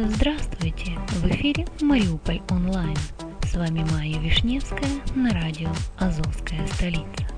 Здравствуйте! В эфире Мариуполь онлайн. С вами Майя Вишневская на радио «Азовская столица».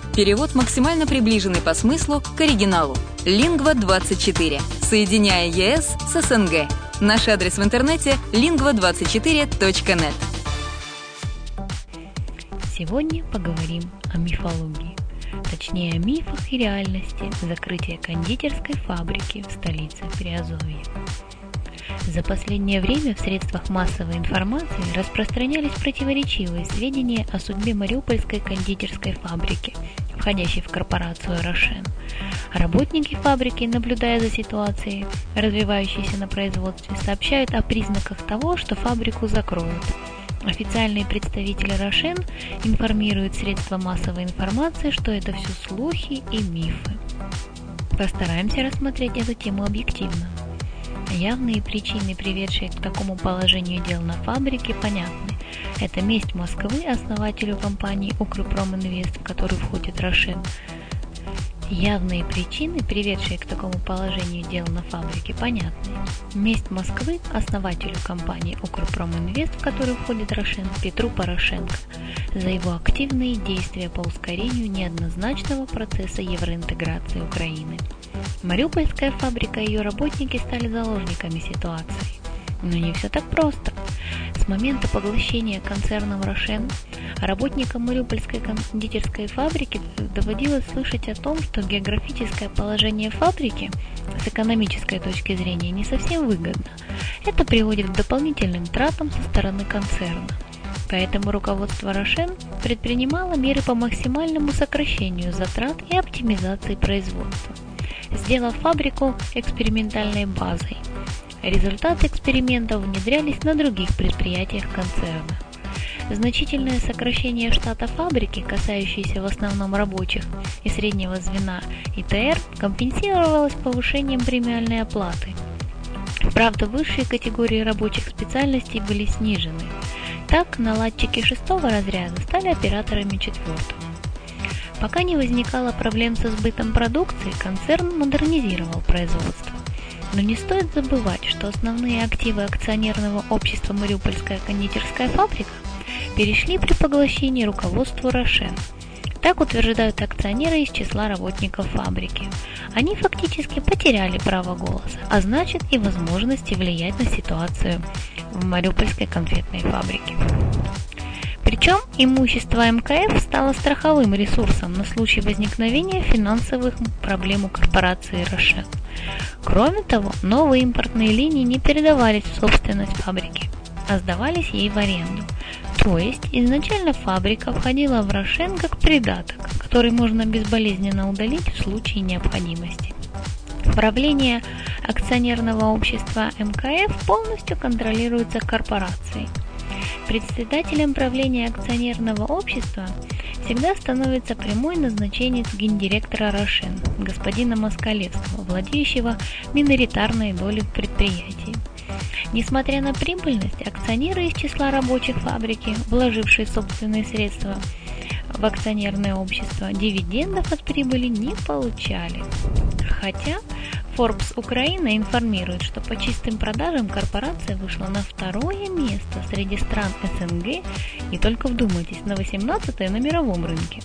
Перевод максимально приближенный по смыслу к оригиналу. Лингва24. Соединяя ЕС с СНГ. Наш адрес в интернете lingva24.net. Сегодня поговорим о мифологии. Точнее, о мифах и реальности закрытия кондитерской фабрики в столице Приазовья. За последнее время в средствах массовой информации распространялись противоречивые сведения о судьбе Мариупольской кондитерской фабрики, входящей в корпорацию «Рошен». Работники фабрики, наблюдая за ситуацией, развивающейся на производстве, сообщают о признаках того, что фабрику закроют. Официальные представители «Рошен» информируют средства массовой информации, что это все слухи и мифы. Постараемся рассмотреть эту тему объективно. Явные причины, приведшие к такому положению дел на фабрике, понятны. Это месть Москвы основателю компании «Укрпроминвест», в который входит «Рошен». Явные причины, приведшие к такому положению дел на фабрике, понятны. Месть Москвы основателю компании «Укрпроминвест», в который входит «Рошен», Петру Порошенко за его активные действия по ускорению неоднозначного процесса евроинтеграции Украины – Мариупольская фабрика и ее работники стали заложниками ситуации. Но не все так просто. С момента поглощения концерном «Рошен» работникам Мариупольской кондитерской фабрики доводилось слышать о том, что географическое положение фабрики с экономической точки зрения не совсем выгодно. Это приводит к дополнительным тратам со стороны концерна. Поэтому руководство «Рошен» предпринимало меры по максимальному сокращению затрат и оптимизации производства – сделав фабрику экспериментальной базой. Результаты экспериментов внедрялись на других предприятиях концерна. Значительное сокращение штата фабрики, касающееся в основном рабочих и среднего звена ИТР, компенсировалось повышением премиальной оплаты. Правда, высшие категории рабочих специальностей были снижены. Так, наладчики шестого разряда стали операторами четвертого. Пока не возникало проблем со сбытом продукции, концерн модернизировал производство. Но не стоит забывать, что основные активы акционерного общества «Мариупольская кондитерская фабрика» перешли при поглощении руководству «Рошен». Так утверждают акционеры из числа работников фабрики. Они фактически потеряли право голоса, а значит и возможности влиять на ситуацию в Мариупольской конфетной фабрике. Причем имущество МКФ стало страховым ресурсом на случай возникновения финансовых проблем у корпорации «Рошен». Кроме того, новые импортные линии не передавались в собственность фабрики, а сдавались ей в аренду. То есть изначально фабрика входила в «Рошен» как придаток, который можно безболезненно удалить в случае необходимости. Правление акционерного общества МКФ полностью контролируется корпорацией – Председателем правления акционерного общества всегда становится прямой назначенец гендиректора Рошен, господина Москалевского, владеющего миноритарной долей в предприятии. Несмотря на прибыльность, акционеры из числа рабочих фабрики, вложившие собственные средства в акционерное общество, дивидендов от прибыли не получали. Хотя Forbes Украина информирует, что по чистым продажам корпорация вышла на второе место среди стран СНГ и только вдумайтесь, на 18 на мировом рынке.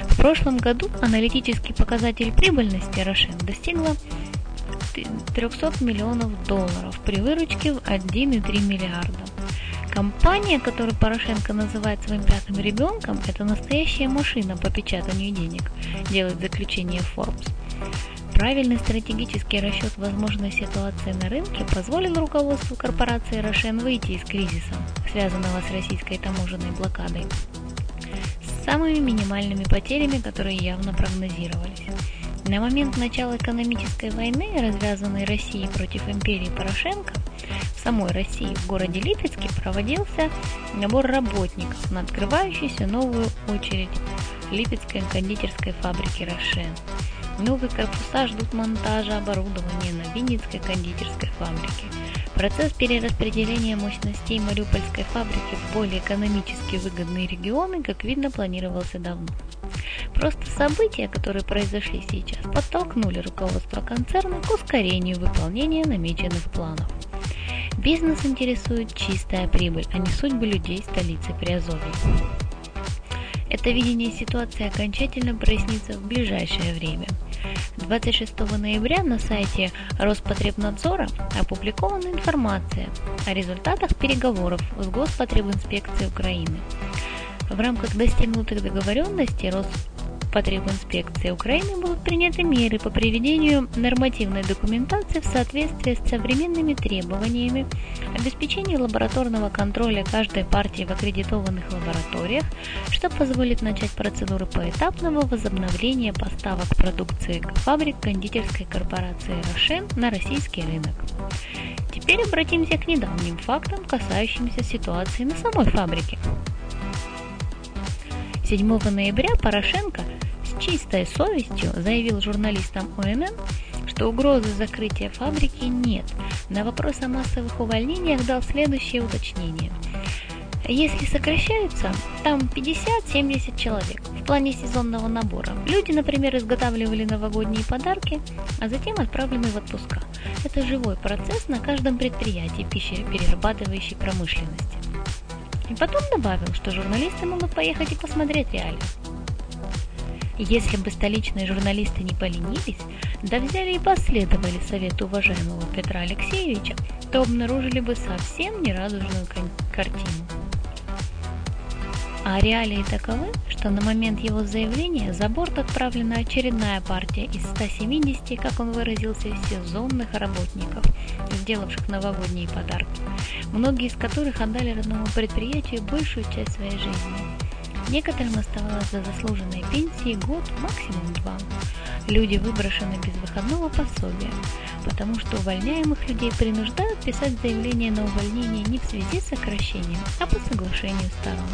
В прошлом году аналитический показатель прибыльности Рошен достигла 300 миллионов долларов при выручке в 1,3 миллиарда. Компания, которую Порошенко называет своим пятым ребенком, это настоящая машина по печатанию денег, делает заключение Forbes. Правильный стратегический расчет возможной ситуации на рынке позволил руководству корпорации Рошен выйти из кризиса, связанного с российской таможенной блокадой, с самыми минимальными потерями, которые явно прогнозировались. На момент начала экономической войны, развязанной Россией против империи Порошенко, в самой России в городе Липецке проводился набор работников на открывающуюся новую очередь Липецкой кондитерской фабрики «Рошен». Новые корпуса ждут монтажа оборудования на Винницкой кондитерской фабрике. Процесс перераспределения мощностей Мариупольской фабрики в более экономически выгодные регионы, как видно, планировался давно. Просто события, которые произошли сейчас, подтолкнули руководство концерна к ускорению выполнения намеченных планов. Бизнес интересует чистая прибыль, а не судьбы людей столицы Приазовья. Это видение ситуации окончательно прояснится в ближайшее время. 26 ноября на сайте Роспотребнадзора опубликована информация о результатах переговоров с Господребинспекцией Украины. В рамках достигнутых договоренностей Роспотребинспекции Украины будут приняты меры по приведению нормативной документации в соответствии с современными требованиями, обеспечению лабораторного контроля каждой партии в аккредитованных лабораториях, что позволит начать процедуру поэтапного возобновления поставок продукции фабрик кондитерской корпорации «Рошен» на российский рынок. Теперь обратимся к недавним фактам, касающимся ситуации на самой фабрике. 7 ноября Порошенко чистой совестью заявил журналистам ОНН, что угрозы закрытия фабрики нет. На вопрос о массовых увольнениях дал следующее уточнение. Если сокращаются, там 50-70 человек в плане сезонного набора. Люди, например, изготавливали новогодние подарки, а затем отправлены в отпуска. Это живой процесс на каждом предприятии пищеперерабатывающей промышленности. И потом добавил, что журналисты могут поехать и посмотреть реальность. Если бы столичные журналисты не поленились, да взяли и последовали совету уважаемого Петра Алексеевича, то обнаружили бы совсем нерадужную картину. А реалии таковы, что на момент его заявления за борт отправлена очередная партия из 170, как он выразился, сезонных работников, сделавших новогодние подарки, многие из которых отдали родному предприятию большую часть своей жизни. Некоторым оставалось до заслуженной пенсии год, максимум два. Люди выброшены без выходного пособия, потому что увольняемых людей принуждают писать заявление на увольнение не в связи с сокращением, а по соглашению сторон.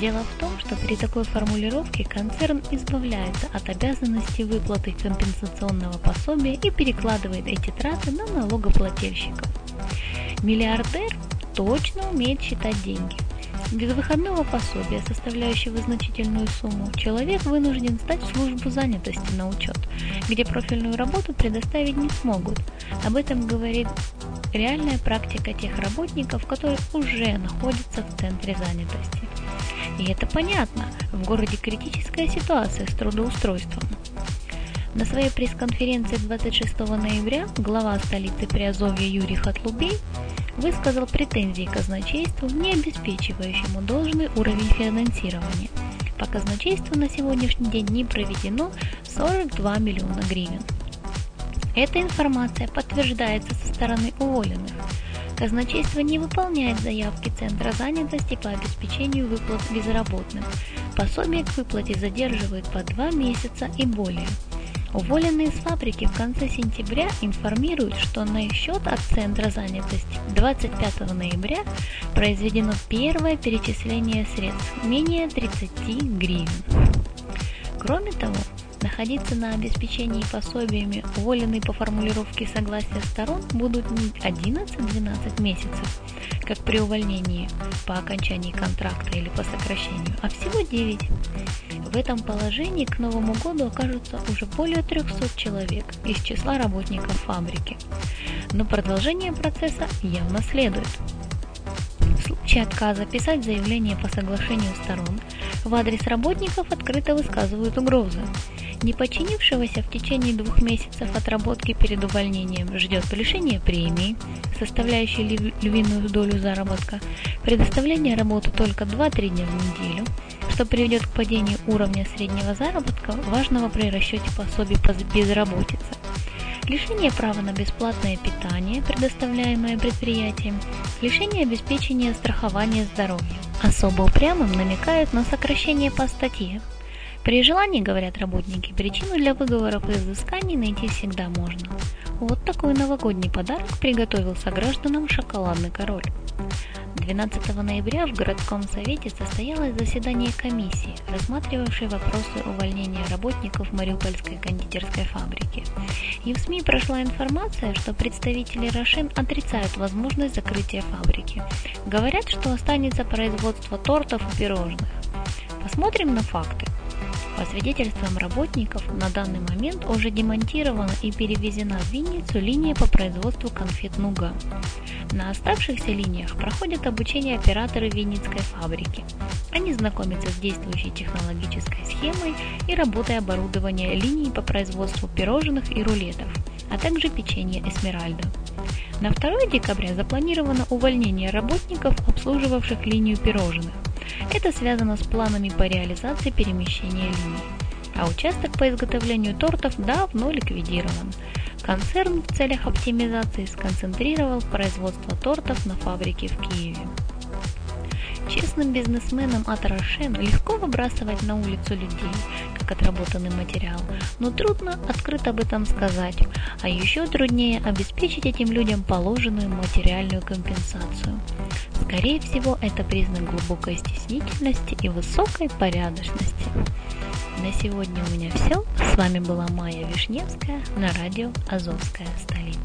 Дело в том, что при такой формулировке концерн избавляется от обязанности выплаты компенсационного пособия и перекладывает эти траты на налогоплательщиков. Миллиардер точно умеет считать деньги. Без выходного пособия, составляющего значительную сумму, человек вынужден стать в службу занятости на учет, где профильную работу предоставить не смогут. Об этом говорит реальная практика тех работников, которые уже находятся в центре занятости. И это понятно, в городе критическая ситуация с трудоустройством. На своей пресс-конференции 26 ноября глава столицы Приазовья Юрий Хатлубей высказал претензии казначейству, не обеспечивающему должный уровень финансирования. По казначейству на сегодняшний день не проведено 42 миллиона гривен. Эта информация подтверждается со стороны уволенных – Казначейство не выполняет заявки Центра занятости по обеспечению выплат безработным. Пособие к выплате задерживают по два месяца и более. Уволенные с фабрики в конце сентября информируют, что на счет от Центра занятости 25 ноября произведено первое перечисление средств менее 30 гривен. Кроме того, Находиться на обеспечении пособиями, уволенные по формулировке согласия сторон, будут не 11-12 месяцев, как при увольнении по окончании контракта или по сокращению, а всего 9. В этом положении к Новому году окажутся уже более 300 человек из числа работников фабрики. Но продолжение процесса явно следует. В случае отказа писать заявление по соглашению сторон в адрес работников открыто высказывают угрозы. Не подчинившегося в течение двух месяцев отработки перед увольнением ждет лишение премии, составляющей львиную долю заработка, предоставление работы только 2-3 дня в неделю, что приведет к падению уровня среднего заработка, важного при расчете пособий по безработице, лишение права на бесплатное питание, предоставляемое предприятием, лишение обеспечения страхования здоровья. Особо упрямым намекают на сокращение по статье, при желании, говорят работники, причину для выговоров и изысканий найти всегда можно. Вот такой новогодний подарок приготовил согражданам шоколадный король. 12 ноября в городском совете состоялось заседание комиссии, рассматривавшей вопросы увольнения работников Мариупольской кондитерской фабрики. И в СМИ прошла информация, что представители Рошен отрицают возможность закрытия фабрики. Говорят, что останется производство тортов и пирожных. Посмотрим на факты. По свидетельствам работников, на данный момент уже демонтирована и перевезена в Винницу линия по производству конфет «Нуга». На оставшихся линиях проходят обучение операторы Винницкой фабрики. Они знакомятся с действующей технологической схемой и работой оборудования линий по производству пирожных и рулетов, а также печенья «Эсмеральда». На 2 декабря запланировано увольнение работников, обслуживавших линию пирожных. Это связано с планами по реализации перемещения линий. А участок по изготовлению тортов давно ликвидирован. Концерн в целях оптимизации сконцентрировал производство тортов на фабрике в Киеве. Честным бизнесменам от Рошен легко выбрасывать на улицу людей, как отработанный материал, но трудно открыто об этом сказать, а еще труднее обеспечить этим людям положенную материальную компенсацию. Скорее всего, это признак глубокой стеснительности и высокой порядочности. На сегодня у меня все. С вами была Майя Вишневская на радио «Азовская столица».